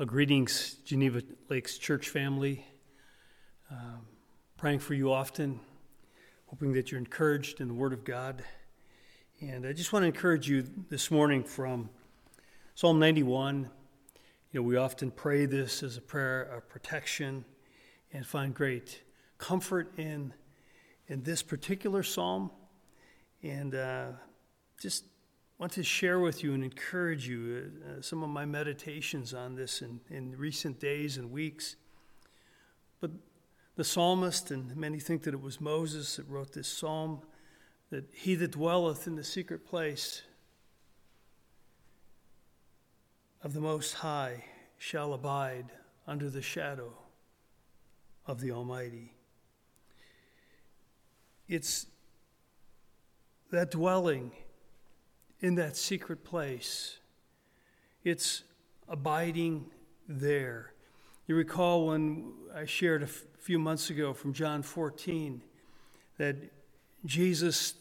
Uh, greetings, Geneva Lakes Church family. Um, praying for you often, hoping that you're encouraged in the Word of God. And I just want to encourage you this morning from Psalm 91. You know, we often pray this as a prayer of protection and find great comfort in, in this particular psalm. And uh, just want to share with you and encourage you uh, uh, some of my meditations on this in, in recent days and weeks. But the psalmist, and many think that it was Moses that wrote this psalm, that he that dwelleth in the secret place of the Most High shall abide under the shadow of the Almighty. It's that dwelling in that secret place. It's abiding there. You recall when I shared a f- few months ago from John 14 that Jesus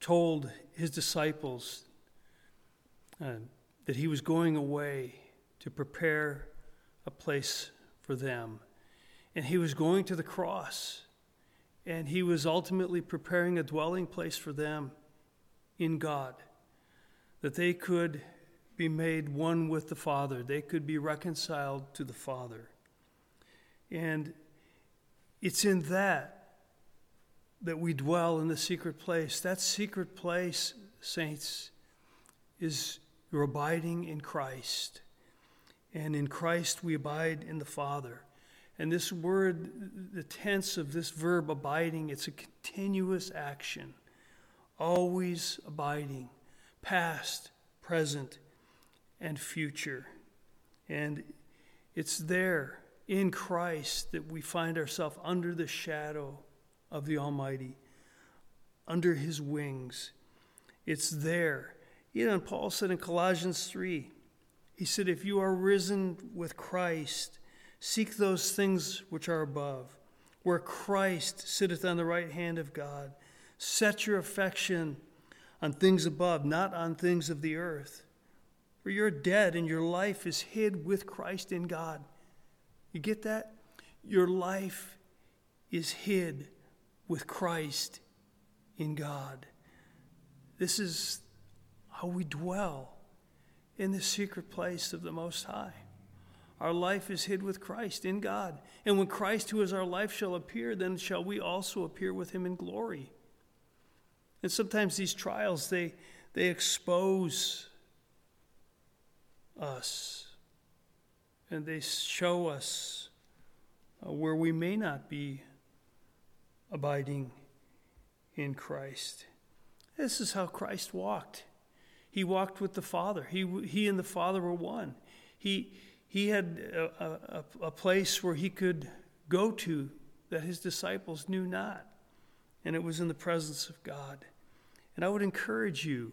told his disciples uh, that he was going away to prepare a place for them. And he was going to the cross. And he was ultimately preparing a dwelling place for them in God that they could be made one with the Father, they could be reconciled to the Father. And it's in that that we dwell in the secret place. That secret place, saints, is your abiding in Christ. And in Christ we abide in the Father. And this word, the tense of this verb abiding, it's a continuous action, always abiding past, present, and future. And it's there in Christ that we find ourselves under the shadow of the Almighty, under his wings. It's there. You know, Paul said in Colossians 3, he said, If you are risen with Christ, seek those things which are above, where Christ sitteth on the right hand of God. Set your affection on things above, not on things of the earth. For you're dead and your life is hid with Christ in God. You get that? Your life is hid with Christ in God. This is how we dwell in the secret place of the Most High. Our life is hid with Christ in God. And when Christ, who is our life, shall appear, then shall we also appear with him in glory. And sometimes these trials, they, they expose us and they show us uh, where we may not be abiding in Christ. This is how Christ walked. He walked with the Father. He, he and the Father were one. He, he had a, a, a place where he could go to that his disciples knew not and it was in the presence of God. And I would encourage you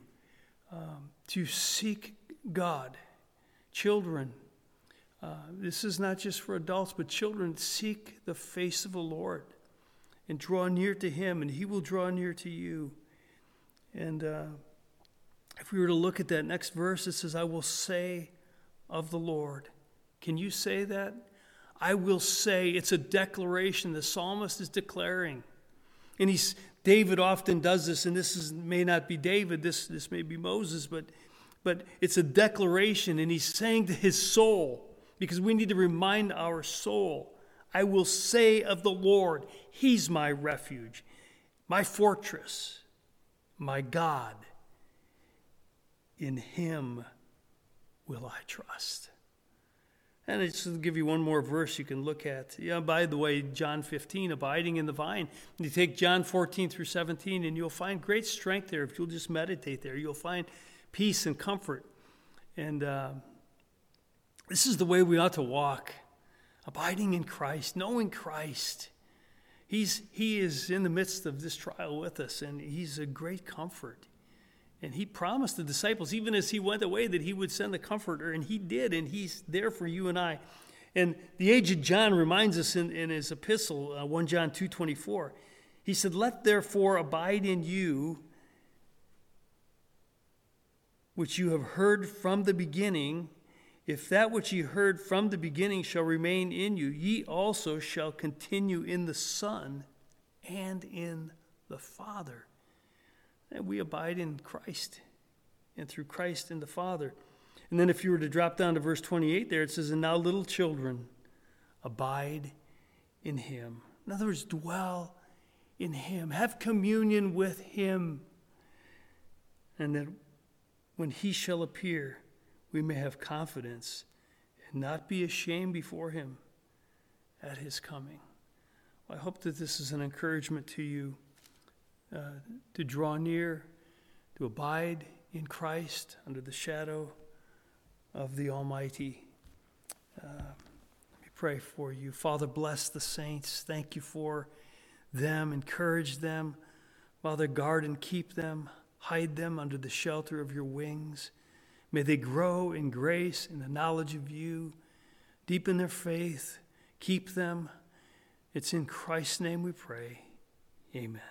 um, to seek God. Children, uh, this is not just for adults, but children, seek the face of the Lord and draw near to Him, and He will draw near to you. And uh, if we were to look at that next verse, it says, I will say of the Lord. Can you say that? I will say. It's a declaration. The psalmist is declaring. And he's, David often does this, and this is, may not be David, this, this may be Moses, but, but it's a declaration, and he's saying to his soul, because we need to remind our soul, I will say of the Lord, He's my refuge, my fortress, my God. In Him will I trust. And I just give you one more verse you can look at. Yeah, by the way, John 15, abiding in the vine. You take John 14 through 17, and you'll find great strength there if you'll just meditate there. You'll find peace and comfort. And uh, this is the way we ought to walk abiding in Christ, knowing Christ. He's, he is in the midst of this trial with us, and He's a great comfort. And he promised the disciples, even as he went away, that he would send the comforter, and he did, and he's there for you and I. And the aged John reminds us in, in his epistle, uh, 1 John 2.24, he said, Let therefore abide in you, which you have heard from the beginning. If that which ye heard from the beginning shall remain in you, ye also shall continue in the Son and in the Father. And we abide in Christ and through Christ in the Father. And then if you were to drop down to verse 28 there, it says, And now, little children, abide in him. In other words, dwell in him, have communion with him. And that when he shall appear, we may have confidence and not be ashamed before him at his coming. Well, I hope that this is an encouragement to you uh, to draw near, to abide in Christ under the shadow of the Almighty. Uh, let me pray for you. Father, bless the saints. Thank you for them. Encourage them. Father, guard and keep them. Hide them under the shelter of your wings. May they grow in grace and the knowledge of you. Deepen their faith. Keep them. It's in Christ's name we pray. Amen.